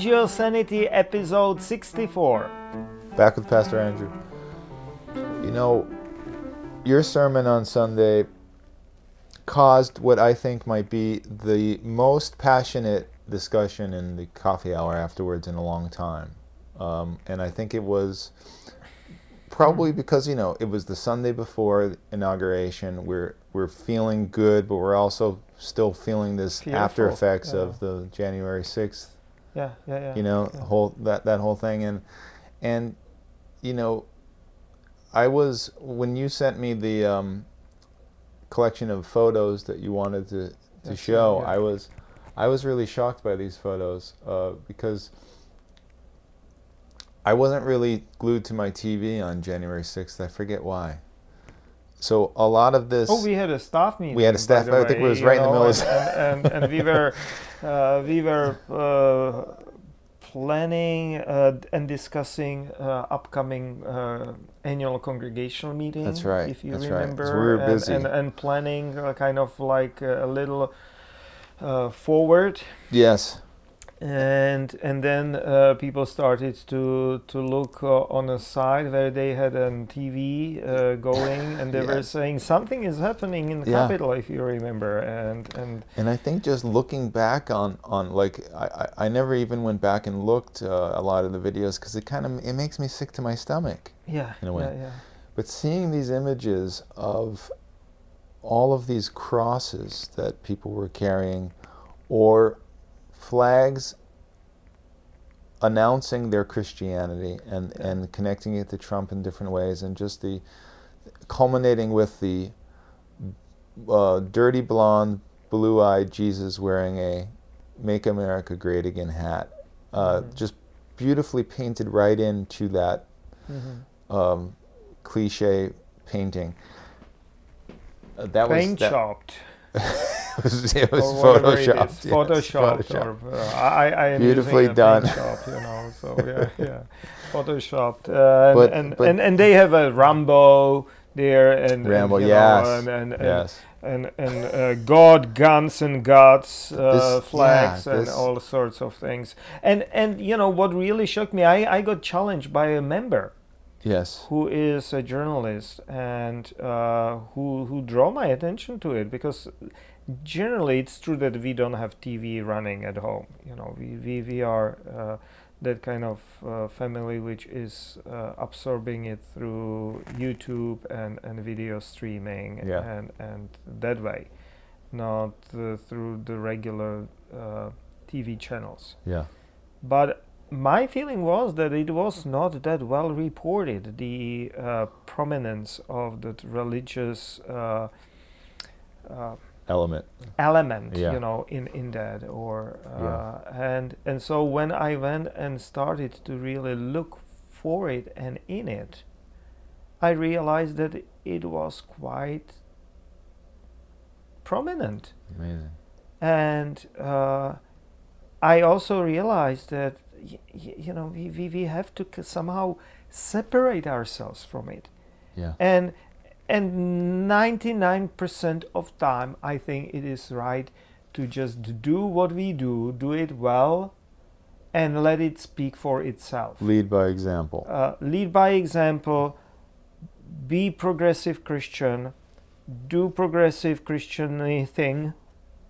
Religiosanity episode 64. Back with Pastor Andrew. You know, your sermon on Sunday caused what I think might be the most passionate discussion in the coffee hour afterwards in a long time. Um, and I think it was probably because you know it was the Sunday before inauguration. We're we're feeling good, but we're also still feeling this Fearful, after effects yeah. of the January sixth Yeah, yeah, yeah. you know yeah. whole that that whole thing and and you know i was when you sent me the um, collection of photos that you wanted to to That's show right, yeah. i was i was really shocked by these photos uh, because i wasn't really glued to my tv on january 6th i forget why so a lot of this Oh, we had a staff meeting. We had a staff- I think it was right in the middle of- and, and, and we were, uh, we were uh, planning uh, and discussing uh, upcoming uh, annual congregational meeting. That's right, If you that's right. 'cause remember, we were and, busy. and, and planning uh, kind of like a little uh, forward yes and and then uh, people started to to look uh, on a side where they had a TV uh, going, and they were saying something is happening in the Yeah. capital, if you remember, and and And I think just looking back on, on like I, I, I never even went back and looked uh, a lot of the videos because it kind of it makes me sick to my stomach. yeah, In a way. yeah, yeah, But seeing these images of all of these crosses that people were carrying, or flags announcing their Christianity and, Yeah. and connecting it to Trump in different ways, and just the culminating with the uh, dirty blonde, blue eyed Jesus wearing a Make America Great Again hat. Uh, Mhm. Just beautifully painted right into that Mhm. um, cliche painting. Uh, that paint was that, chopped it was, it was photoshopped. yes, photoshopped, photoshopped. or uh, I, I am Beautifully done. shop, you know. So yeah, yeah, photoshopped, uh, But- and, but- and and they have a Rambo there, and Rambo, and, yes, know, and, and, and yes. and and uh, God, guns and gods, uh, This- flags, yeah, and all sorts of things. And and you know what really shocked me, I, I got challenged by a member Yes. who is a journalist and uh, who who draw my attention to it because generally it's true that we don't have TV running at home. You know, we we, we are. Uh, that kind of uh, family which is uh, absorbing it through YouTube and, and video streaming Yeah. and, and that way, not uh, through the regular uh, TV channels. Yeah. But my feeling was that it was not that well reported, the uh, prominence of that religious uh, uh, Element. element Yeah. you know in in that or uh, and and so when i went and started to really look for it and in it i realized that it was quite prominent Amazing. and uh, i also realized that you know we, we, we have to somehow separate ourselves from it Yeah. and and 99% of time i think it is right to just do what we do do it well and let it speak for itself Lead by example. uh, lead by example be progressive christian do progressive christian thing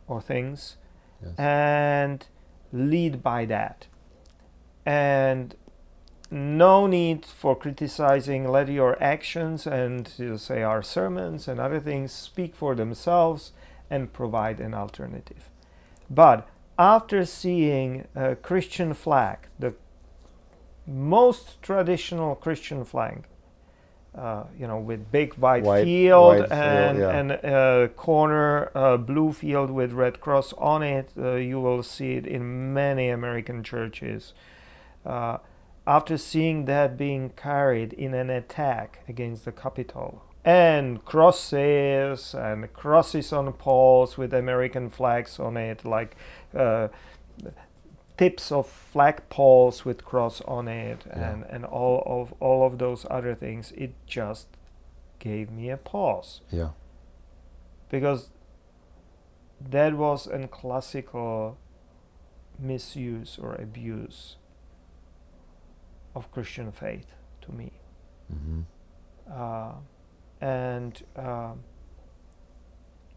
or things Yes. and lead by that and no need for criticizing let your actions and you say our sermons and other things speak for themselves and provide an alternative but after seeing a christian flag the most traditional christian flag uh, you know with big white, White- field white field, and yeah. and a corner uh, blue field with red cross on it uh, you will see it in many american churches uh, after seeing that being carried in an attack against the Capitol, and crosses and crosses on poles with American flags on it, like uh, tips of flag poles with cross on it, Yeah. and, and all of all of those other things. It just gave me a pause Yeah. because that was a classical misuse or abuse of Christian faith to me. Mm-hmm. Uh, and uh,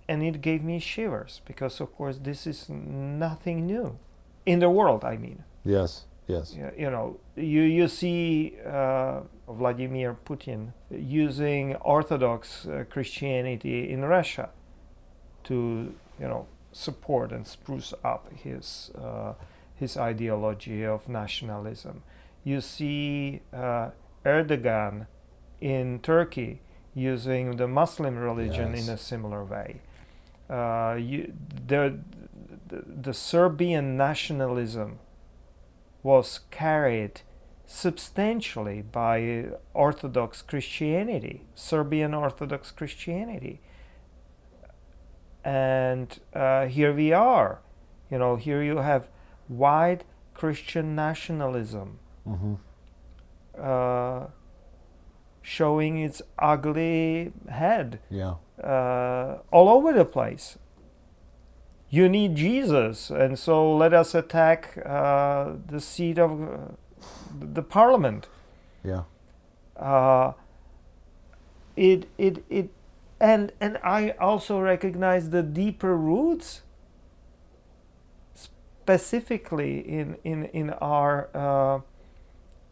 and it gave me shivers because, of course, this is nothing new in the world. I mean, Yes. Yes. you, you know, you you see uh, Vladimir Putin using Orthodox uh, Christianity in Russia to you know support and spruce up his uh, his ideology of nationalism. You see uh, Erdogan in Turkey using the Muslim religion Yes. in a similar way. Uh, you, the, the the Serbian nationalism was carried substantially by Orthodox Christianity, Serbian Orthodox Christianity. And uh, here we are. You know, here you have wide Christian nationalism Mm-hmm. uh, showing its ugly head Yeah. uh, all over the place. You need Jesus, and so let us attack uh, the seat of uh, the parliament. Yeah. Uh, it, it, it, and and I also recognize the deeper roots, specifically in in in our uh,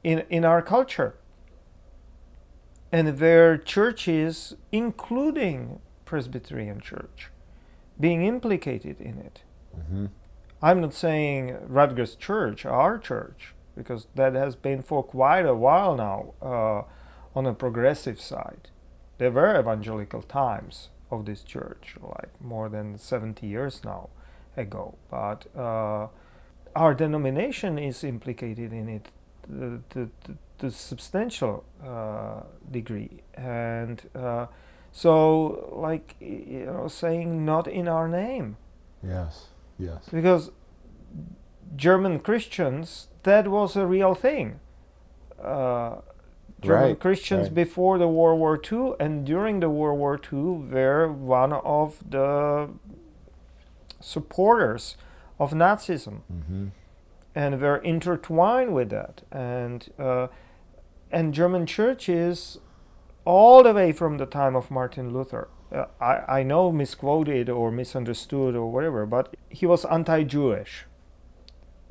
in in our culture, and where churches, including Presbyterian Church, being implicated in it. Mm-hmm. I'm not saying Rutgers Church, our church, because that has been for quite a while now uh, on a progressive side. There were evangelical times of this church, like more than 70 years now ago, but uh, our denomination is implicated in it to, to, to, substantial uh, degree. And uh, so, like, you know, saying not in our name Yes. Yes. because German Christians that was a real thing. Uh, German Right, Christians right. before the World War II and during the World War II were one of the supporters of Nazism Mm-hmm. And were intertwined with that and uh, and German churches all the way from the time of Martin Luther. Uh, I, I know misquoted or misunderstood or whatever, but he was anti-Jewish.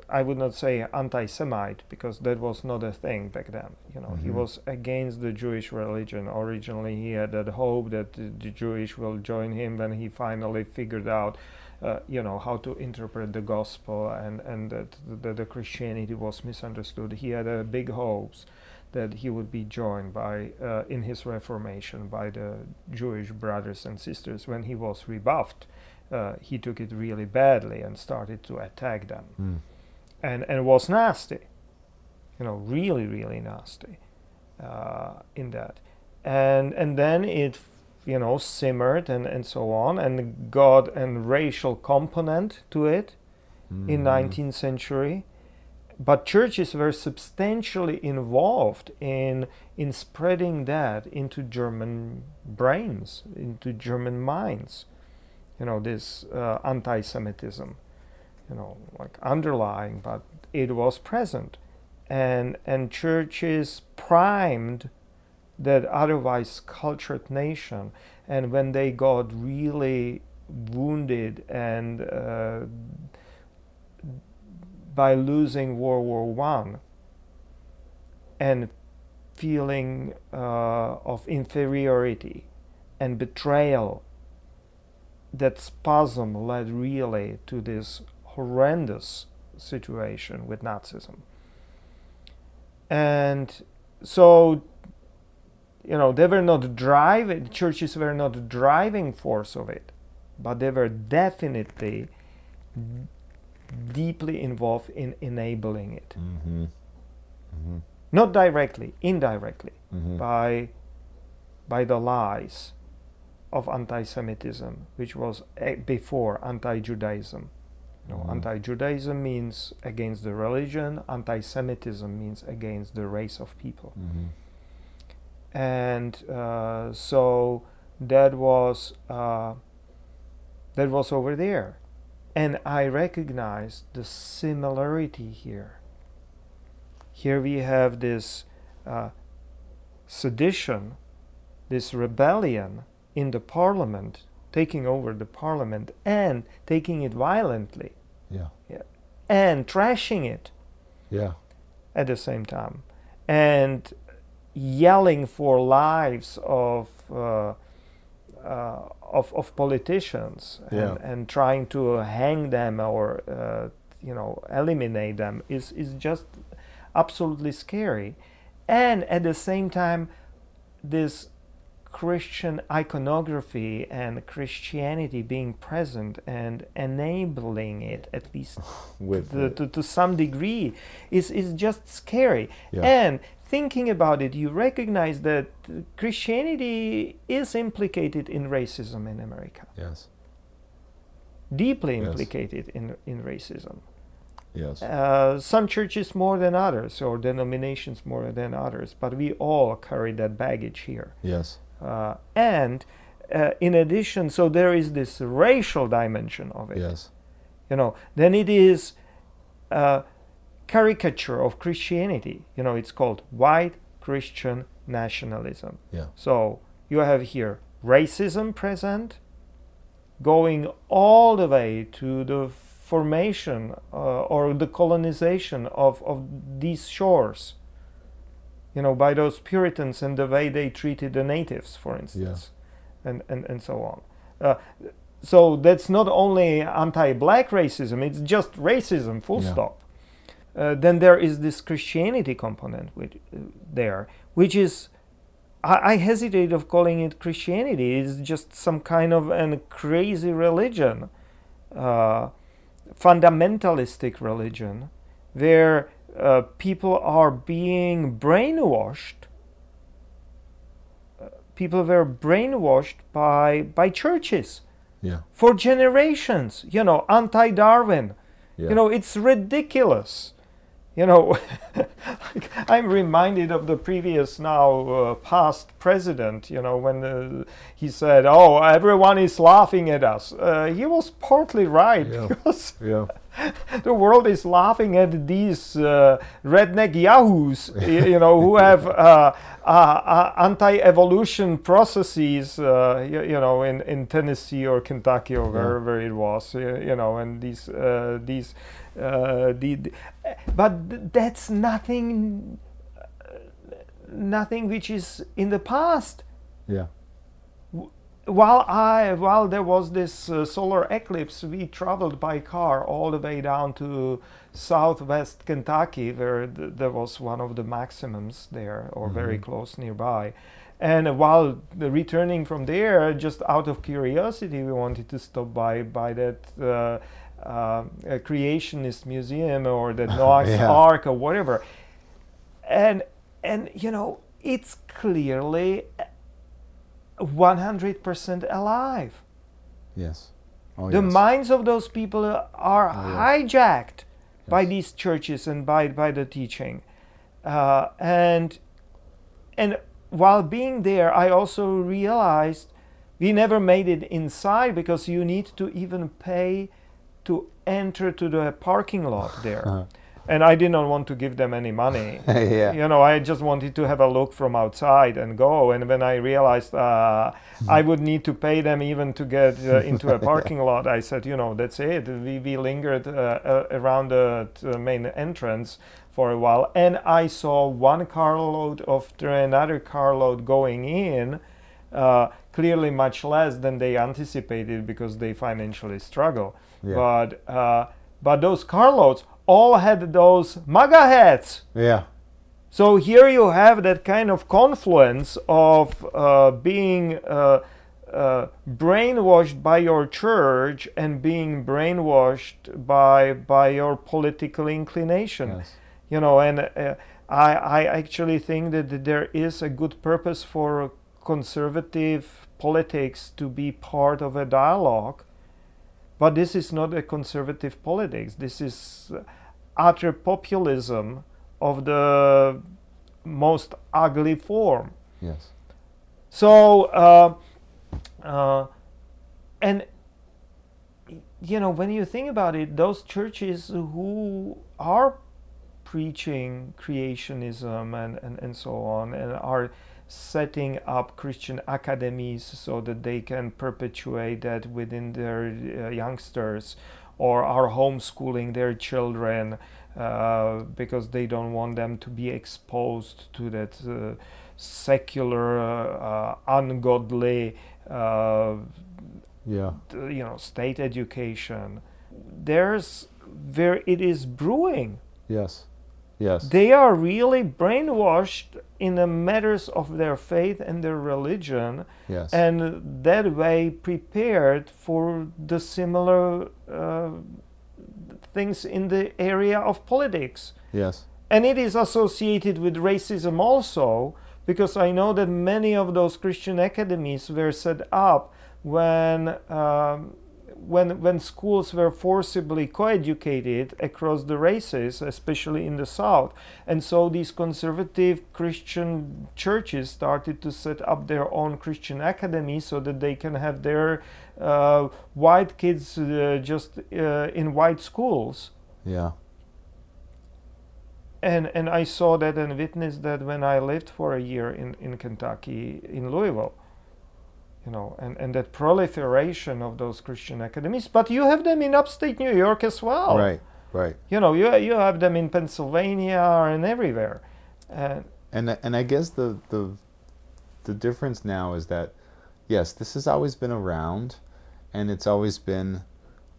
I would not say anti-Semite because that was not a thing back then. You know, he Mhm. was against the Jewish religion. Originally, he had that hope that the, the Jewish will join him when he finally figured out, uh, you know, how to interpret the gospel and and that the, the Christianity was misunderstood. He had a big hopes that he would be joined by uh, in his reformation by the Jewish brothers and sisters. When he was rebuffed, uh, he took it really badly and started to attack them Mm. and and was nasty, you know, really really nasty uh, in that, and and then it you know simmered and and so on and got a racial component to it in Mhm. 19th century. But churches were substantially involved in in spreading that into german brains into german minds. You know this uh, anti-semitism you know like underlying but it was present. And and churches primed that otherwise cultured nation and when they got really wounded and uh, by losing World War One and feeling uh, of inferiority and betrayal, that spasm led really to this horrendous situation with Nazism. And so, you know, they were not driving, churches were not driving force of it, but they were definitely deeply involved in enabling it. Mm-hmm. Mm-hmm. Not directly, indirectly, Mm-hmm. by, by the lies of anti Semitism, which was eh, before anti Judaism. You know, Mhm. Anti-Judaism means against the religion. Anti-Semitism means against the race of people. And uh, so that was uh, that was over there, and I recognize the similarity here. Here we have this uh, sedition, this rebellion in the parliament, taking over the parliament and taking it violently. Yeah. yeah. And trashing it. Yeah. At the same time. And yelling for lives of uh, uh, of, of politicians and, yeah. and trying to hang them or uh, you know eliminate them is is just absolutely scary and at the same time this Christian iconography and Christianity being present and enabling it at least with the, to, to some degree is is just scary yeah. and thinking about it, you recognize that Christianity is implicated in racism in America. Yes. Deeply yes. implicated in, in racism. Yes. Uh, some churches more than others, or denominations more than others, but we all carry that baggage here. Yes. Uh, and uh, in addition, so there is this racial dimension of it. Yes. You know, then it is uh, caricature of Christianity. You know, it's called white Christian nationalism. Yeah. So you have here racism present, going all the way to the formation uh, or the colonization of, of these shores. You know, by those Puritans and the way they treated the natives, for instance, yeah. and, and, and so on. Uh, so that's not only anti-black racism; it's just racism, full yeah. stop. Uh, then there is this Christianity component uh, there, which is I, I, hesitate of calling it Christianity. It's just some kind of a crazy religion, uh, fundamentalistic religion, where uh, people are being brainwashed. Uh, people were brainwashed by by churches yeah. for generations. You know, anti-Darwin. Yeah. You know, it's ridiculous you know, I'm reminded of the previous now uh, past president, you know, when uh, he said, Oh, everyone is laughing at us. Uh, he was partly right yeah. because yeah. the world is laughing at these uh, redneck yahoos, you know, who have uh, uh, anti-evolution processes, you, you, know, in, in Tennessee or Kentucky or wherever it was, you know, and these these uh, the, the, but that's nothing uh, nothing which is in the past. Yeah while I while there was this uh, solar eclipse, we traveled by car all the way down to southwest Kentucky, where th- there was one of the maximums there, or mm-hmm. very close nearby. And while returning from there, just out of curiosity, we wanted to stop by by that uh, uh, creationist museum or the Noah's yeah. Ark or whatever. And and you know it's clearly 100% alive. Yes. Oh, the yes. minds of those people are Oh, yes. hijacked by these churches and by by the teaching, uh, and and while being there, I also realized we never made it inside because you need to even pay to enter to the parking lot there. and I did not want to give them any money. yeah. You know, I just wanted to have a look from outside and go. And when I realized uh, I would need to pay them even to get uh, into a parking lot, I said, you know, that's it. We, we lingered uh, uh, around the, the main entrance for a while. And I saw one carload after another carload going in. Uh, clearly, much less than they anticipated because they financially struggle. Yeah. But uh, but those carloads all had those MAGA hats. Yeah. So here you have that kind of confluence of uh, being uh, uh, brainwashed by your church and being brainwashed by by your political inclination. Yes. You know, and uh, I I actually think that there is a good purpose for conservative politics to be part of a dialogue. But this is not a conservative politics. This is utter populism of the most ugly form. Yes. So, uh, uh, and you know, when you think about it, those churches who are preaching creationism and, and, and so on and are setting up Christian academies so that they can perpetuate that within their uh, youngsters or are homeschooling their children uh, because they don't want them to be exposed to that uh, secular, uh, ungodly, uh, Yeah. you know, state education. There's where it is brewing. Yes. Yes. They are really brainwashed in the matters of their faith and their religion, yes. and that way prepared for the similar uh, things in the area of politics. yes. And it is associated with racism also, because I know that many of those Christian academies were set up when um, when when schools were forcibly co-educated across the races, especially in the South, and so these conservative Christian churches started to set up their own Christian academies so that they can have their uh, white kids uh, just uh, in white schools Yeah. and and I saw that and witnessed that when I lived for a year in in Kentucky in Louisville you know and and that proliferation of those Christian academies but you have them in upstate New York as well Right. Right. you know you you have them in Pennsylvania and everywhere and And and I guess the the the difference now is that yes, this has always been around, and it's always been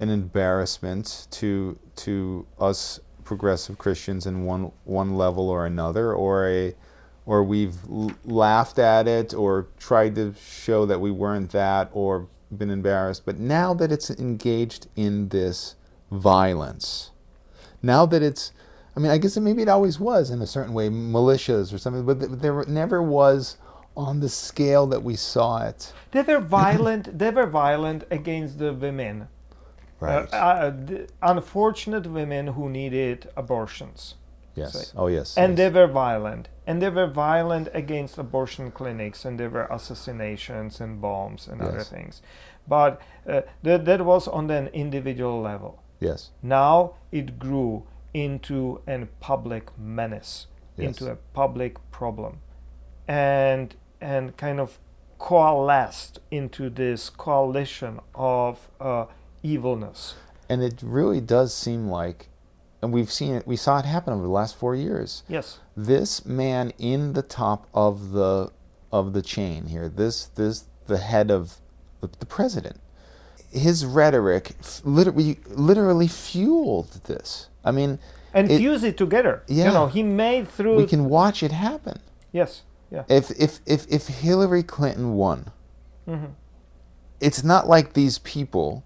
an embarrassment to to us progressive Christians in one one level or another, or a or we've l- laughed at it or tried to show that we weren't that or been embarrassed. But now that it's engaged in this violence, now that it's I mean, I guess maybe it always was in a certain way, militias or something, but th- there never was on the scale that we saw it. they were violent they were violent against the women Right. uh, uh, the unfortunate women who needed abortions yes. Oh, yes. and yes. they were violent and they were violent against abortion clinics and there were assassinations and bombs and other Yes. things but uh, that, that was on an individual level yes. now it grew into a public menace Yes. into a public problem and and kind of coalesced into this coalition of uh, evilness And it really does seem like, and we've seen it, we saw it happen over the last four years. yes This man in the top of the of the chain here, this this the head of the, the president, his rhetoric literally literally fueled this. I mean, and It- fuse it together Yeah. you know he made through we can watch it happen. yes yeah If if if if Hillary Clinton won, Mhm. it's not like these people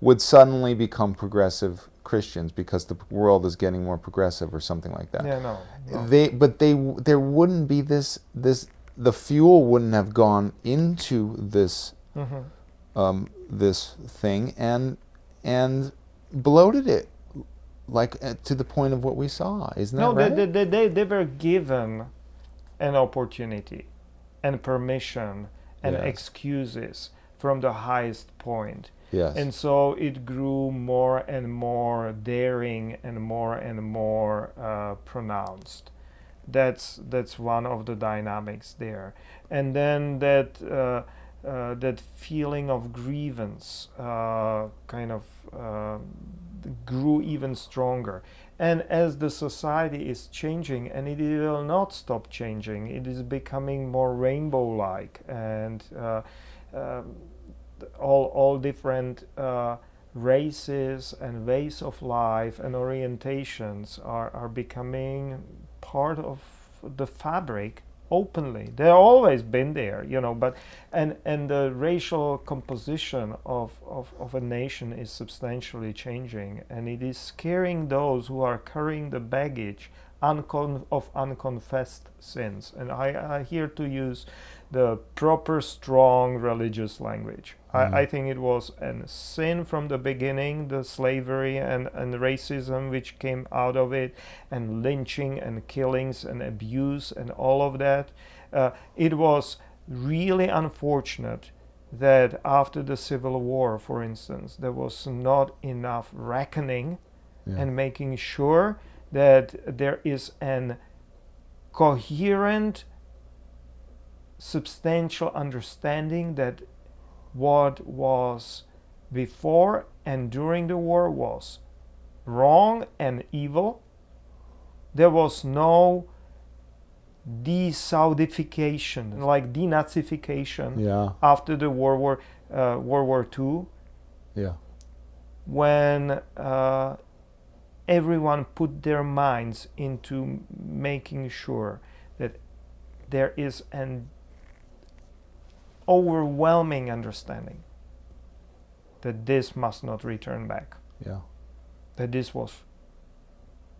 would suddenly become progressive Christians because the world is getting more progressive or something like that. yeah no, no. They but they there wouldn't be this this the fuel wouldn't have gone into this Mhm. um, this thing and and bloated it like uh, to the point of what we saw. Isn't that No, right? they, they, they, they were given an opportunity and permission and Yes. excuses from the highest point. Yes. And so it grew more and more daring and more and more uh, pronounced. That's that's one of the dynamics there. And then that uh, uh, that feeling of grievance uh, kind of uh, grew even stronger. And as the society is changing, and it will not stop changing, it is becoming more rainbow-like and. Uh, um, all all different uh, races and ways of life and orientations are, are becoming part of the fabric openly they've always been there you know but and and the racial composition of, of, of a nation is substantially changing and it is scaring those who are carrying the baggage uncon- of unconfessed sins and I, I here to use the proper strong religious language. I, I think it was a sin from the beginning the slavery and, and racism which came out of it and lynching and killings and abuse and all of that uh, it was really unfortunate that after the Civil War, for instance, there was not enough reckoning Yeah. and making sure that there is an coherent, substantial understanding that what was before and during the war was wrong and evil. There was no de-Saudification, like denazification yeah. after the World War uh, World War II, Yeah. when uh, everyone put their minds into making sure that there is an overwhelming understanding that this must not return back, Yeah. that this was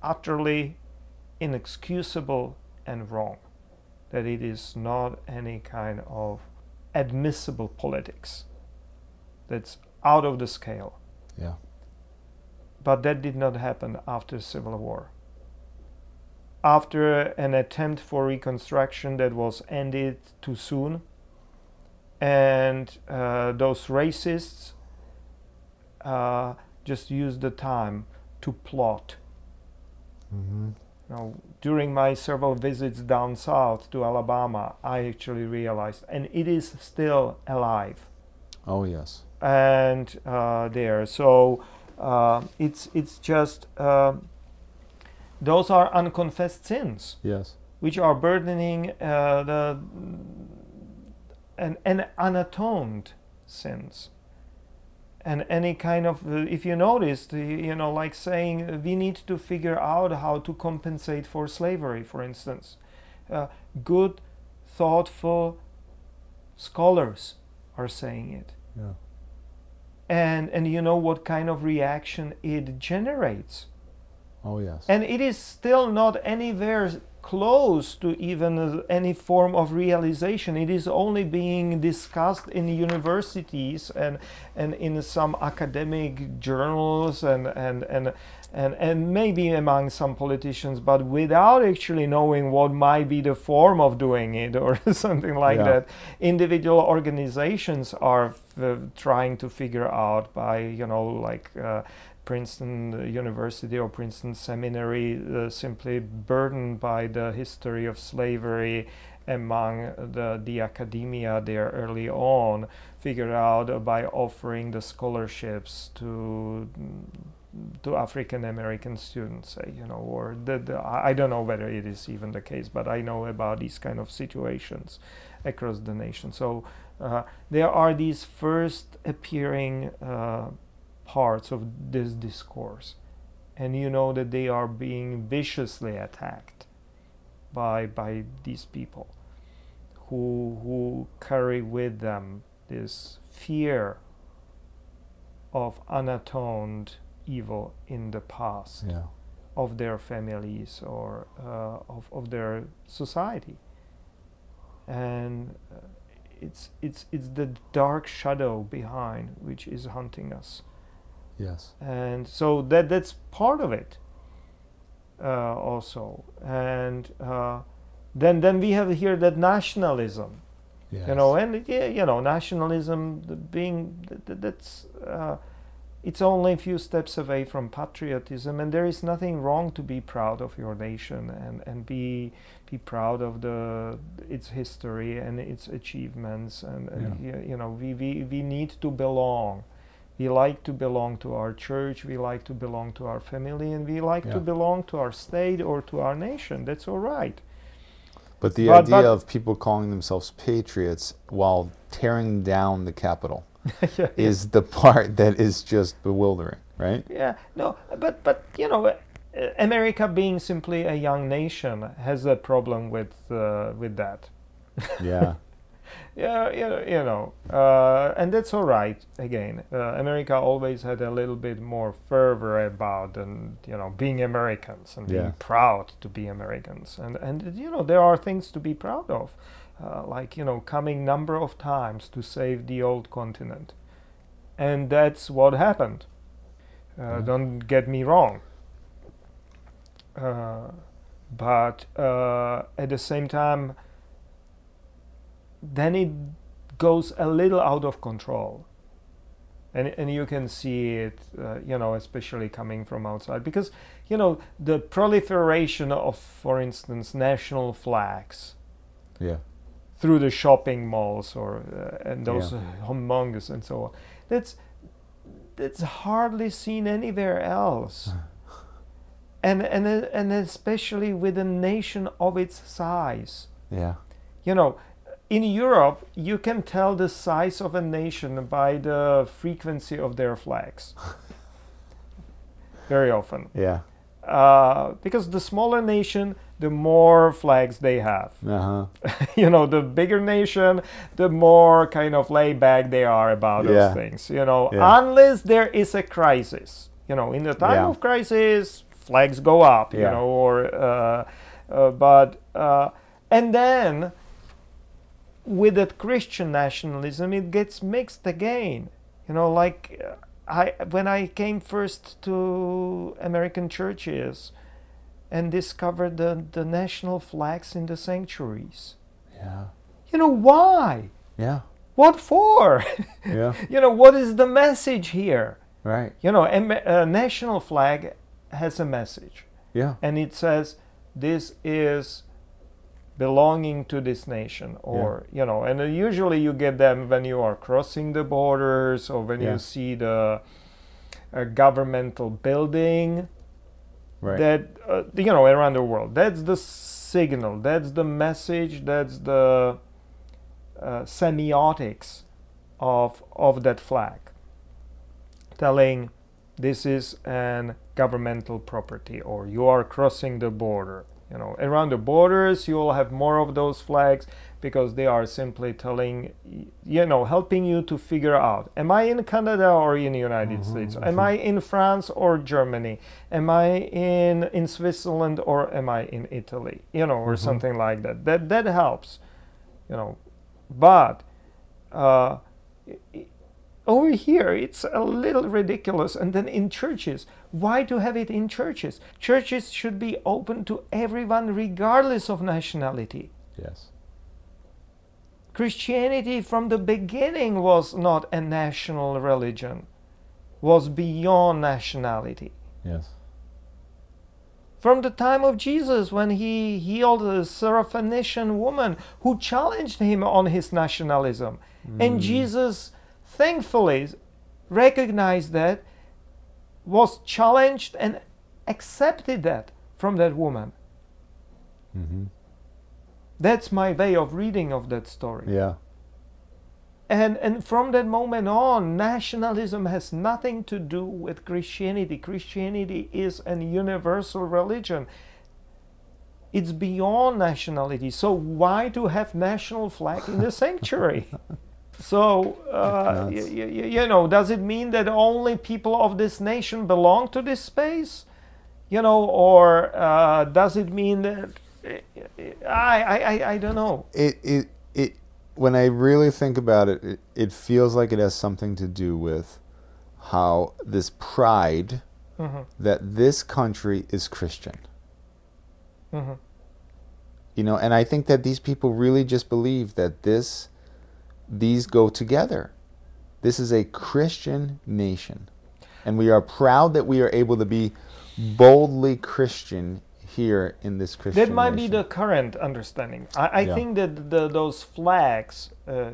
utterly inexcusable and wrong, that it is not any kind of admissible politics that's out of the scale. Yeah. But that did not happen after the Civil War. After an attempt for reconstruction that was ended too soon, and uh, those racists uh, just used the time to plot. Mm-hmm. Know, during my several visits down south to Alabama, I actually realized, and it is still alive Oh yes. and uh, there. So uh, it's it's just uh, those are unconfessed sins Yes. which are burdening uh, the and, and unatoned sins. And any kind of, if you noticed, you know, like saying we need to figure out how to compensate for slavery, for instance. Uh, good, thoughtful scholars are saying it Yeah. and and you know what kind of reaction it generates Oh yes. and it is still not anywhere close to even uh, any form of realization it is only being discussed in universities and and in some academic journals and and and and, and maybe among some politicians but without actually knowing what might be the form of doing it or something like Yeah. that individual organizations are f- trying to figure out by you know like uh, Princeton University or Princeton Seminary uh, simply burdened by the history of slavery among the, the academia there early on figured out uh, by offering the scholarships to to African American students, say, you know, or the, the, I I don't know whether it is even the case, but I know about these kind of situations across the nation. So uh, there are these first appearing uh, parts of this discourse, and you know that they are being viciously attacked by by these people who who carry with them this fear of unatoned evil in the past Yeah. of their families or uh, of, of their society. And uh, it's it's it's the dark shadow behind which is hunting us Yes. and so that that's part of it uh, also and uh, then then we have here that nationalism Yes. you know and yeah, you know nationalism being th- th- that's uh, it's only a few steps away from patriotism and there is nothing wrong to be proud of your nation and, and be be proud of the its history and its achievements and, and Yeah. y- you know we, we we need to belong we like to belong to our church we like to belong to our family and we like to belong to our state or to our nation that's all right But the But- idea but- of people calling themselves patriots while tearing down the Capitol Yeah, is the part that is just bewildering, right? Yeah, no, but but you know, America being simply a young nation has a problem with uh, with that. Yeah. Yeah, you know, you know uh, and that's all right. Again, uh, America always had a little bit more fervor about and you know being Americans and being proud to be Americans, and and you know there are things to be proud of, uh, like you know coming number of times to save the old continent, and that's what happened. Uh, Yeah. Don't get me wrong. Uh, but uh, at the same time, then it goes a little out of control. And, and you can see it, uh, you know, especially coming from outside, because you know the proliferation of, for instance, national flags Yeah. through the shopping malls or uh, and those Yeah. uh, humongous and so on. That's that's hardly seen anywhere else. and and and especially with a nation of its size. Yeah. You know, in Europe, you can tell the size of a nation by the frequency of their flags. Very often, Yeah. uh, because the smaller nation, the more flags they have Uh huh. you know the bigger nation the more kind of laid back they are about those Yeah. things you know Yeah. unless there is a crisis you know in the time Yeah. of crisis flags go up you know or uh, uh, but uh, and then with that christian nationalism it gets mixed again you know like uh, i when i came first to american churches and discovered the, the national flags in the sanctuaries Yeah. you know why Yeah. what for Yeah. you know what is the message here right. you know a national flag has a message Yeah. and it says this is belonging to this nation or you know and uh, usually you get them when you are crossing the borders or when Yeah. you see the uh, governmental building Right. that uh, you know around the world. That's the signal. That's the message. That's the uh, semiotics of of that flag telling this is an governmental property or you are crossing the border you know around the borders you will have more of those flags because they are simply telling you know helping you to figure out am i in canada or in the united mm-hmm, states? Am mm-hmm. i in france or germany? Am i in in switzerland or am i in italy? You know or mm-hmm. something like that. That that helps you know. But uh, over here it's a little ridiculous. And then in churches why to have it in churches? Churches should be open to everyone regardless of nationality. Yes. christianity from the beginning was not a national religion was beyond nationality. Yes. from the time of jesus when he healed a syrophoenician woman who challenged him on his nationalism. And mm. jesus thankfully recognized that was challenged and accepted that from that woman. Mm-hmm. that's my way of reading of that story. Yeah. and and from that moment on nationalism has nothing to do with christianity. Christianity is an universal religion. It's beyond nationality. So why to have national flag in the sanctuary so uh, y- y- you know does it mean that only people of this nation belong to this space you know or uh, does it mean that I, I, I, don't know It it it. When I really think about it, it, it feels like it has something to do with how this pride Mhm, that this country is Christian. mhm. You know, and I think that these people really just believe that this these go together. This is a Christian nation. And we are proud that we are able to be boldly Christian here in this Christian That might be the current understanding. I, I Yeah. think that the, those flags, uh,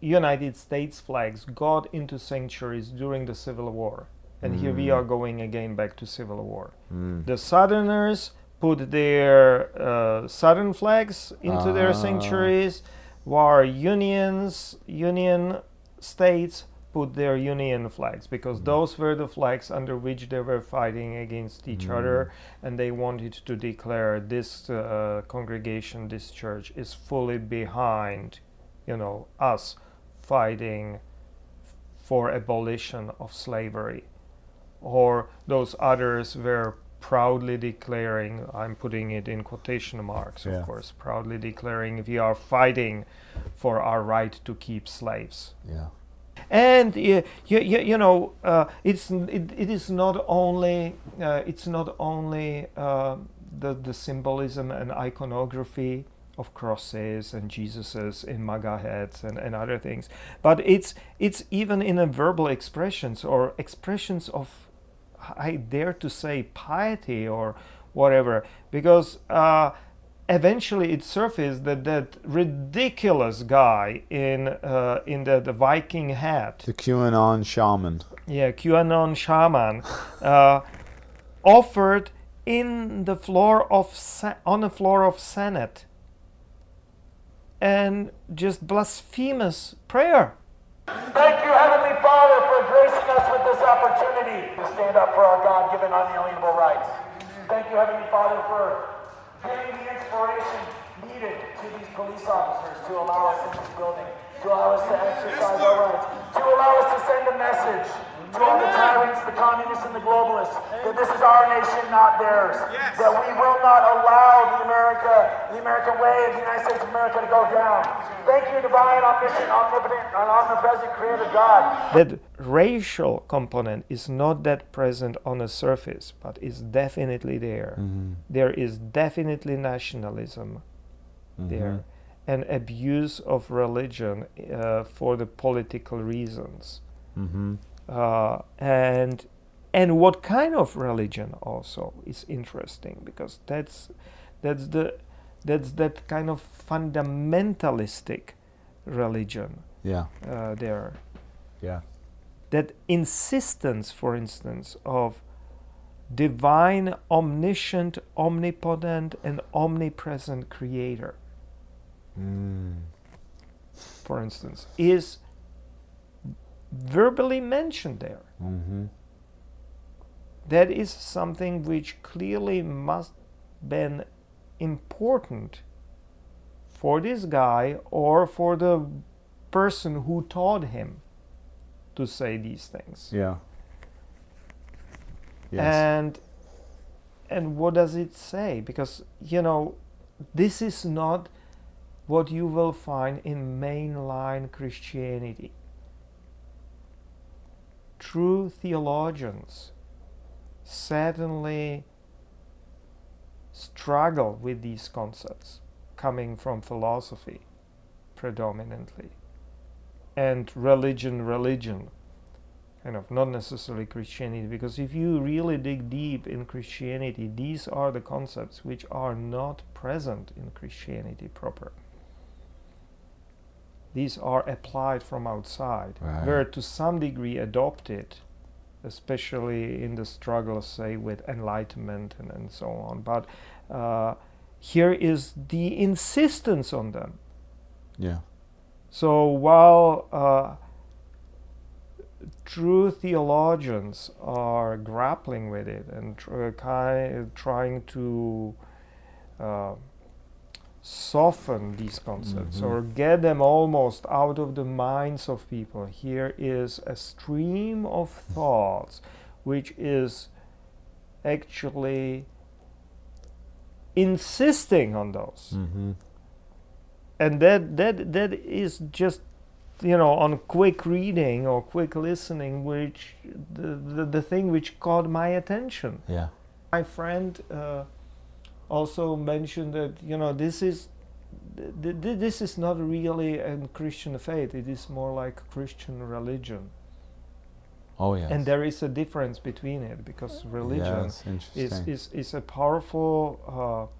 United States flags, got into sanctuaries during the Civil War. And here we Mm. are going again back to Civil War. Mm. The Southerners put their uh, Southern flags into their Ah. sanctuaries, while Unions, Union states put their Union flags because those were the flags under which they were fighting against each other, and they wanted to declare this uh, congregation, this church, is fully behind, you know, us fighting for abolition of slavery. Or those others were proudly declaring i'm putting it in quotation marks Yeah. of course proudly declaring we are fighting for our right to keep slaves Yeah. and you, you, you know uh, it's it, it is not only uh, it's not only uh, the the symbolism and iconography of crosses and Jesuses in MAGA heads and, and other things. But it's it's even in a verbal expressions or expressions of I dare to say piety or whatever, because uh, eventually it surfaced that that ridiculous guy in uh, in the, the Viking hat, The QAnon shaman. yeah, QAnon shaman, uh, offered in the floor of on the floor of Senate, and just blasphemous prayer. Thank you, Heavenly Father, for gracing us with this opportunity to stand up for our God given unalienable rights. Thank you, Heavenly Father, for giving the inspiration needed to these police officers to allow us in this building, to allow us to exercise our rights, to allow us to send a message to all the tyrants, the communists, and the globalists that this is our nation, not theirs. That we will not allow the America, the American way of the United States of America to go down. Thank you, divine, omniscient, omnipotent, and omnipresent Creator God. that racial component is not that present on the surface, but is definitely there. Mm-hmm. There is definitely nationalism mm-hmm. there, and abuse of religion uh, for the political reasons. Mm-hmm. Uh, and and what kind of religion also is interesting because that's that's the that's that kind of fundamentalistic religion Yeah. uh, there Yeah. that insistence, for instance, of divine, omniscient, omnipotent, and omnipresent creator, for instance, is verbally mentioned there. Mm-hmm. That is something which clearly must been important for this guy or for the person who taught him to say these things. Yeah. Yes. And and what does it say? Because you know, this is not what you will find in mainline Christianity. True theologians certainly struggle with these concepts coming from philosophy predominantly and religion religion kind of not necessarily Christianity, because if you really dig deep in Christianity, these are the concepts which are not present in Christianity proper. These are applied from outside, Right. were to some degree adopted, especially in the struggle, say, with enlightenment and, and so on. But uh, here is the insistence on them. yeah. So while uh, true theologians are grappling with it and tr- trying to uh, soften these concepts or get them almost out of the minds of people, here is a stream of thoughts which is actually insisting on those Mm-hmm. and that that that is just you know on quick reading or quick listening which the the, the thing which caught my attention Yeah. my friend uh, also mentioned that you know this is th- th- this is not really a christian faith. It is more like christian religion. Oh yes. and there is a difference between it because religion Yes, is, is, is a powerful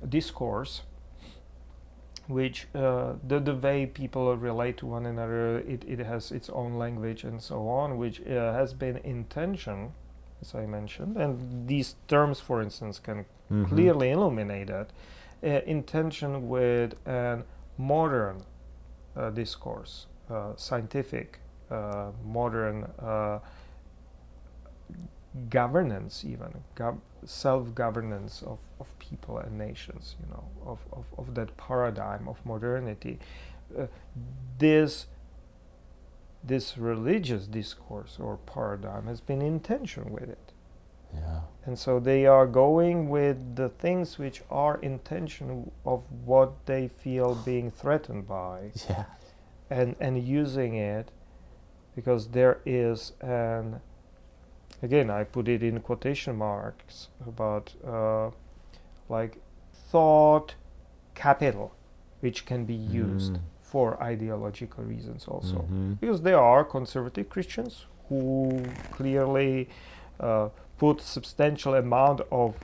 uh, discourse which uh, the, the way people relate to one another it, it has its own language and so on which uh, has been intention as i mentioned. And these terms for instance can Mhm. clearly illuminated uh, intention with a modern uh, discourse uh, scientific uh, modern uh, governance even gov- self-governance of, of people and nations you know of, of, of that paradigm of modernity uh, this this religious discourse or paradigm has been in tension with it Yeah. And so they are going with the things which are in tension of what they feel being threatened by Yeah. and and using it because there is an again I put it in quotation marks about uh, like thought capital, which can be used Mm. for ideological reasons also. Mhm. Because there are conservative Christians who clearly uh, put substantial amount of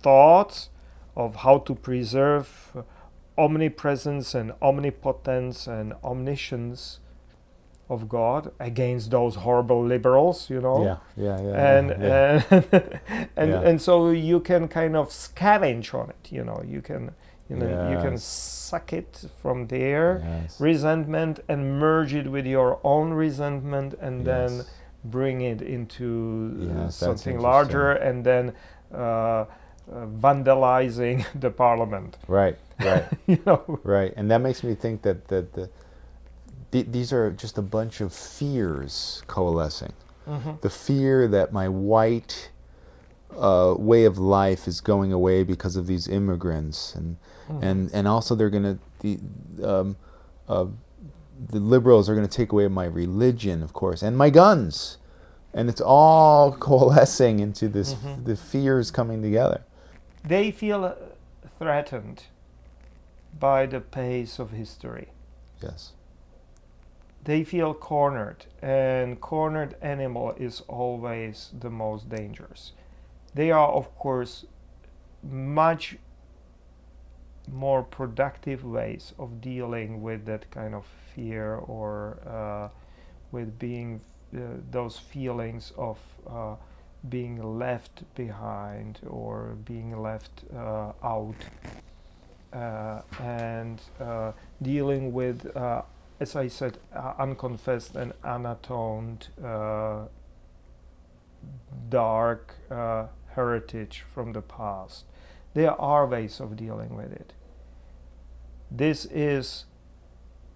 thoughts of how to preserve omnipresence and omnipotence and omniscience of God against those horrible liberals, you know Yeah, yeah, yeah. and yeah. and and, Yeah. and so you can kind of scavenge on it you know you can you know you can suck it from there Yes. resentment and merge it with your own resentment and then Yes. Bring it into uh, something larger and then uh, uh, vandalizing the parliament Right, right, you know right. And that makes me think that that the, the these are just a bunch of fears coalescing. Mhm. The fear that my white uh, way of life is going away because of these immigrants, and Mhm. and and also they're gonna the um, uh, the liberals are gonna take away my religion, of course, and my guns, and it's all coalescing into this Mhm. the fears coming together. they feel uh, threatened by the pace of history Yes. they feel cornered and cornered animal is always the most dangerous they are of course much more productive ways of dealing with that kind of fear or uh, with being uh, those feelings of uh, being left behind or being left out and dealing with as I said, unconfessed and unatoned dark uh, heritage from the past. There are ways of dealing with it. This is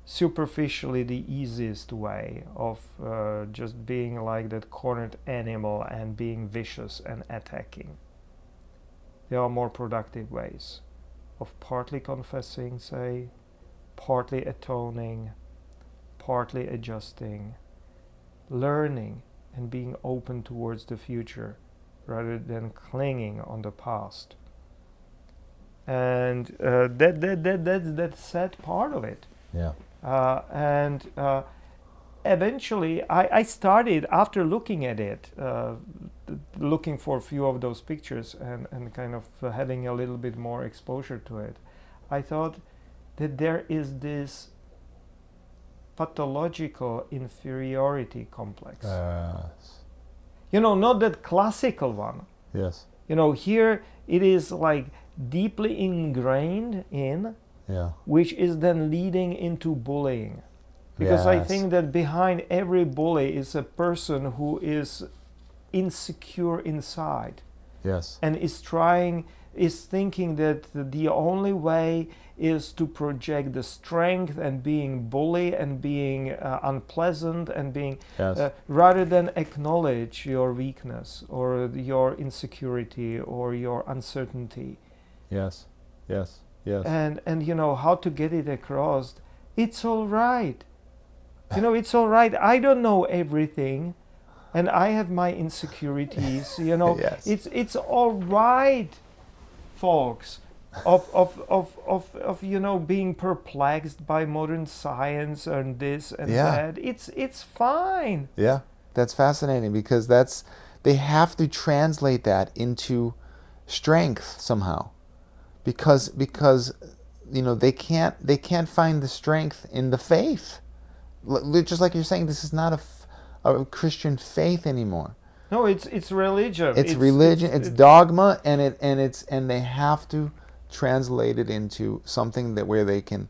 superficially the easiest way of uh, just being like that cornered animal and being vicious and attacking. There are more productive ways of partly confessing, say, partly atoning, partly adjusting, learning and being open towards the future rather than clinging on the past. And uh, that, that, that, that's that sad part of it. Yeah. Uh, and uh, eventually, I, I started after looking at it, uh, th- looking for a few of those pictures and, and kind of uh, having a little bit more exposure to it. I thought that there is this pathological inferiority complex. Yes. you know, not that classical one. Yes. You know, here it is like deeply ingrained in Yeah. which is then leading into bullying. Because I think that behind every bully is a person who is insecure inside Yes. and is trying, is thinking that the only way is to project the strength and being bully and being uh, unpleasant and being Yes. uh, rather than acknowledge your weakness or your insecurity or your uncertainty yes. Yes. Yes. and and you know how to get it across it's all right you know it's all right i don't know everything and i have my insecurities you know Yes. it's it's all right folks of, of, of, of, of you know being perplexed by modern science and this and Yeah. that it's it's fine Yeah, that's fascinating because that's they have to translate that into strength somehow. Because because you know they can't they can't find the strength in the faith. L- just like you're saying, this is not a, f- a Christian faith anymore. no it's it's religion It's, religion. It's, dogma, and it and it's and they have to translate it into something that where they can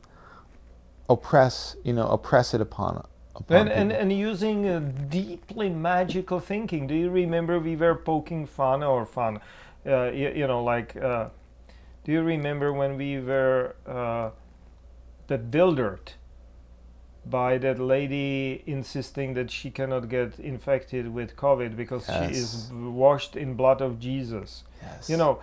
oppress you know oppress it upon upon and, and and using uh, deeply magical thinking. Do you remember we were poking fun or fun? Uh, you, you know, like, uh, do you remember when we were uh, bewildered by that lady insisting that she cannot get infected with COVID because she is washed in blood of Jesus? Yes. You know,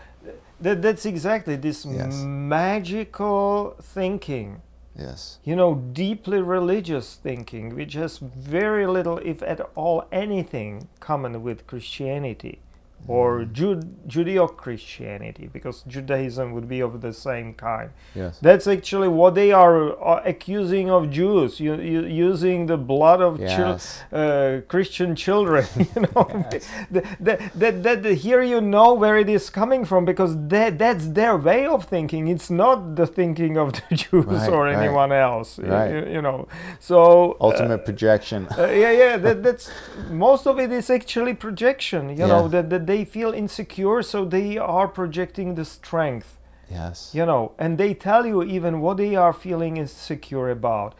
that, that's exactly this Yes. magical thinking Yes. you know, deeply religious thinking, which has very little, if at all anything, common with Christianity. Or Ju- Judeo-Christianity, because Judaism would be of the same kind. Yes. That's actually what they are uh, accusing of Jews, you, you, using the blood of chil- uh, Christian children. You know, that, that, that, that, here you know where it is coming from because that, that's their way of thinking. It's not the thinking of the Jews Right, or right. anyone else. Right. You, you know, so uh, Ultimate projection. uh, yeah, yeah. That, that's most of it is actually projection. You know that, that they feel insecure, so they are projecting the strength. yes. You know, and they tell you even what they are feeling insecure about,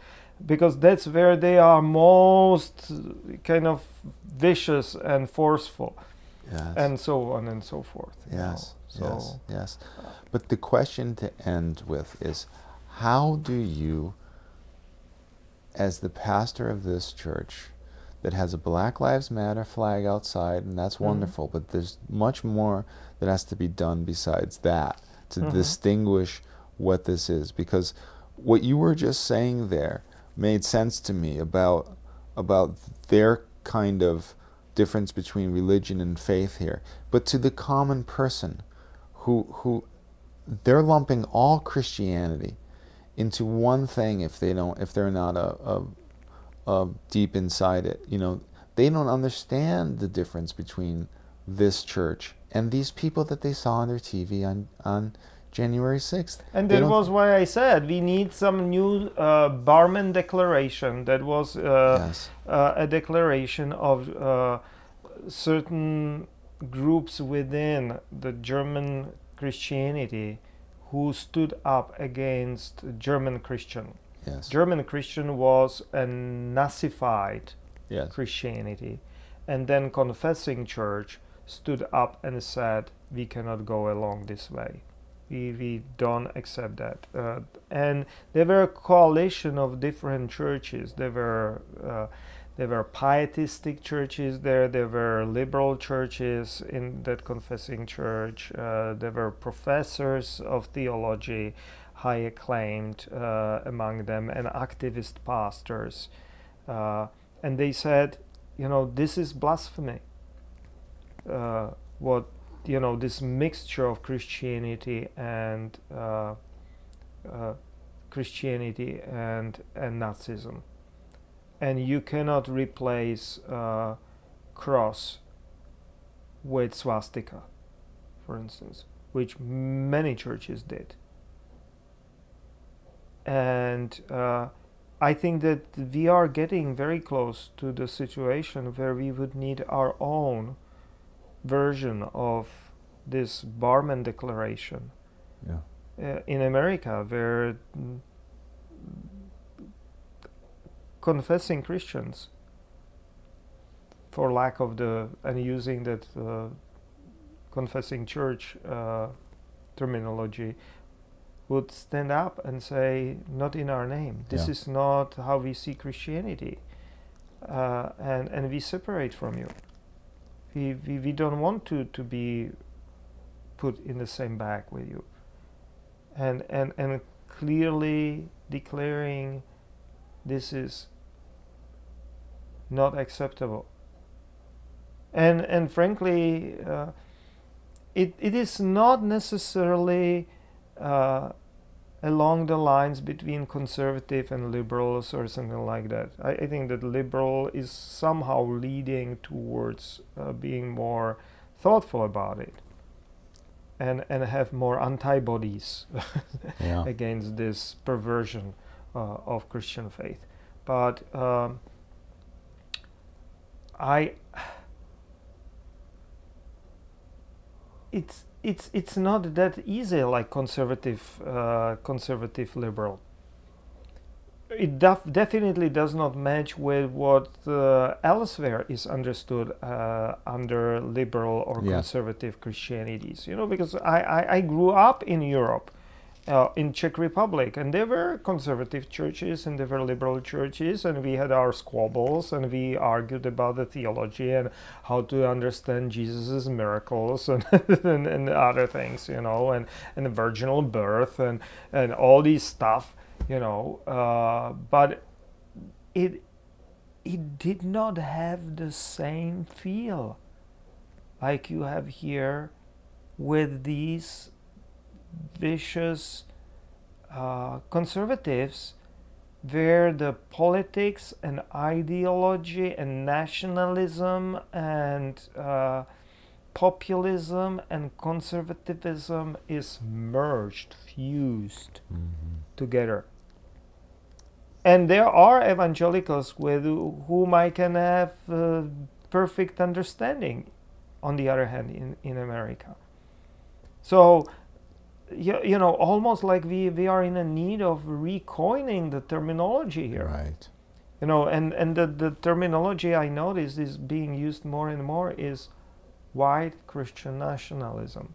because that's where they are most uh, kind of vicious and forceful, Yes. and so on and so forth. you know. Yes, So yes, yes. But the question to end with is how do you, as the pastor of this church that has a Black Lives Matter flag outside, and that's Mhm. wonderful, but there's much more that has to be done besides that to Mhm. distinguish what this is? Because what you were just saying there made sense to me about about their kind of difference between religion and faith here. But to the common person who who they're lumping all Christianity into one thing if they don't if they're not a, a, a deep inside it. You know, they don't understand the difference between this church and these people that they saw on their TV on on January 6th. And that was why I said we need some new uh, Barmen declaration. That was uh, Yes. uh, a declaration of uh, certain groups within the German Christianity who stood up against German Christian. Yes. German Christian was a Nazified yes. Christianity, and then confessing church stood up and said, "We cannot go along this way. We we don't accept that." Uh, and there were a coalition of different churches. There were uh, there were pietistic churches there. There were liberal churches in that confessing church. Uh, there were professors of theology, high acclaimed uh, among them, and activist pastors. Uh, and they said, you know, this is blasphemy. Uh, what you know, this mixture of Christianity and uh, uh, Christianity and and Nazism, and you cannot replace uh, cross with swastika, for instance, which many churches did. And uh, I think that we are getting very close to the situation where we would need our own version of this Barmen Declaration Yeah. uh, in America, where mm, confessing Christians, for lack of the and using that uh, confessing church uh, terminology, would stand up and say, "Not in our name. This Yeah. is not how we see Christianity, uh, and and we separate from you. We, we we don't want to to be put in the same bag with you." And and and clearly declaring, this is not acceptable. And and frankly, uh, it it is not necessarily uh, along the lines between conservative and liberals or something like that. I, I think that liberal is somehow leading towards uh, being more thoughtful about it and and have more antibodies Yeah. against this perversion uh, of Christian faith. But um, I it's it's it's not that easy like conservative uh, conservative liberal. It def- definitely does not match with what uh, elsewhere is understood uh, under liberal or Yeah. conservative Christianities. You know, because I, I, I grew up in Europe, uh, in Czech Republic, and there were conservative churches and there were liberal churches, and we had our squabbles and we argued about the theology and how to understand Jesus' miracles and, and, and other things, you know, and, and the virginal birth and, and all these stuff, you know. Uh, but it it did not have the same feel like you have here with these vicious uh, conservatives where the politics and ideology and nationalism and uh, populism and conservatism is merged, fused Mm-hmm. together. And there are evangelicals with whom I can have uh, perfect understanding, on the other hand, in, in America. So, you, you know, almost like we, we are in a need of recoining the terminology here. Right. you know and and the, the terminology i notice is being used more and more is white christian nationalism.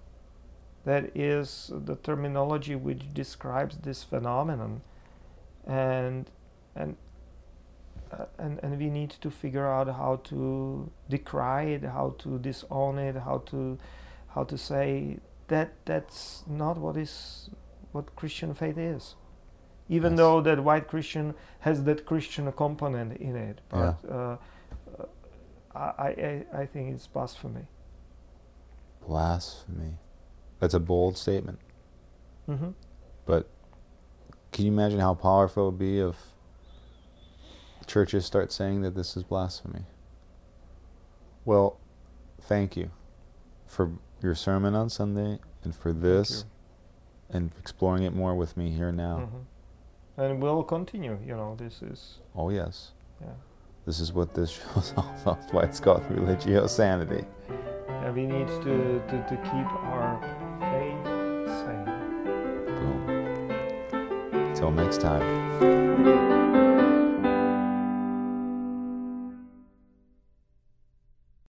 That is the terminology which describes this phenomenon. And and uh, and, and we need to figure out how to decry it how to disown it how to how to say that that's not what is what christian faith is even Yes. though that white Christian has that Christian component in it. But uh, uh, I, I, I think it's blasphemy. Blasphemy. That's a bold statement. Mm-hmm. But can you imagine how powerful it would be if churches start saying that this is blasphemy? Well, thank you for your sermon on Sunday and for this and exploring it more with me here now. hmm And we'll continue. You know, this is Oh, yes. yeah. This is what this show's all about. That's why it's called religio sanity. yeah we need to, to, to keep our faith sane. Boom. Until next time.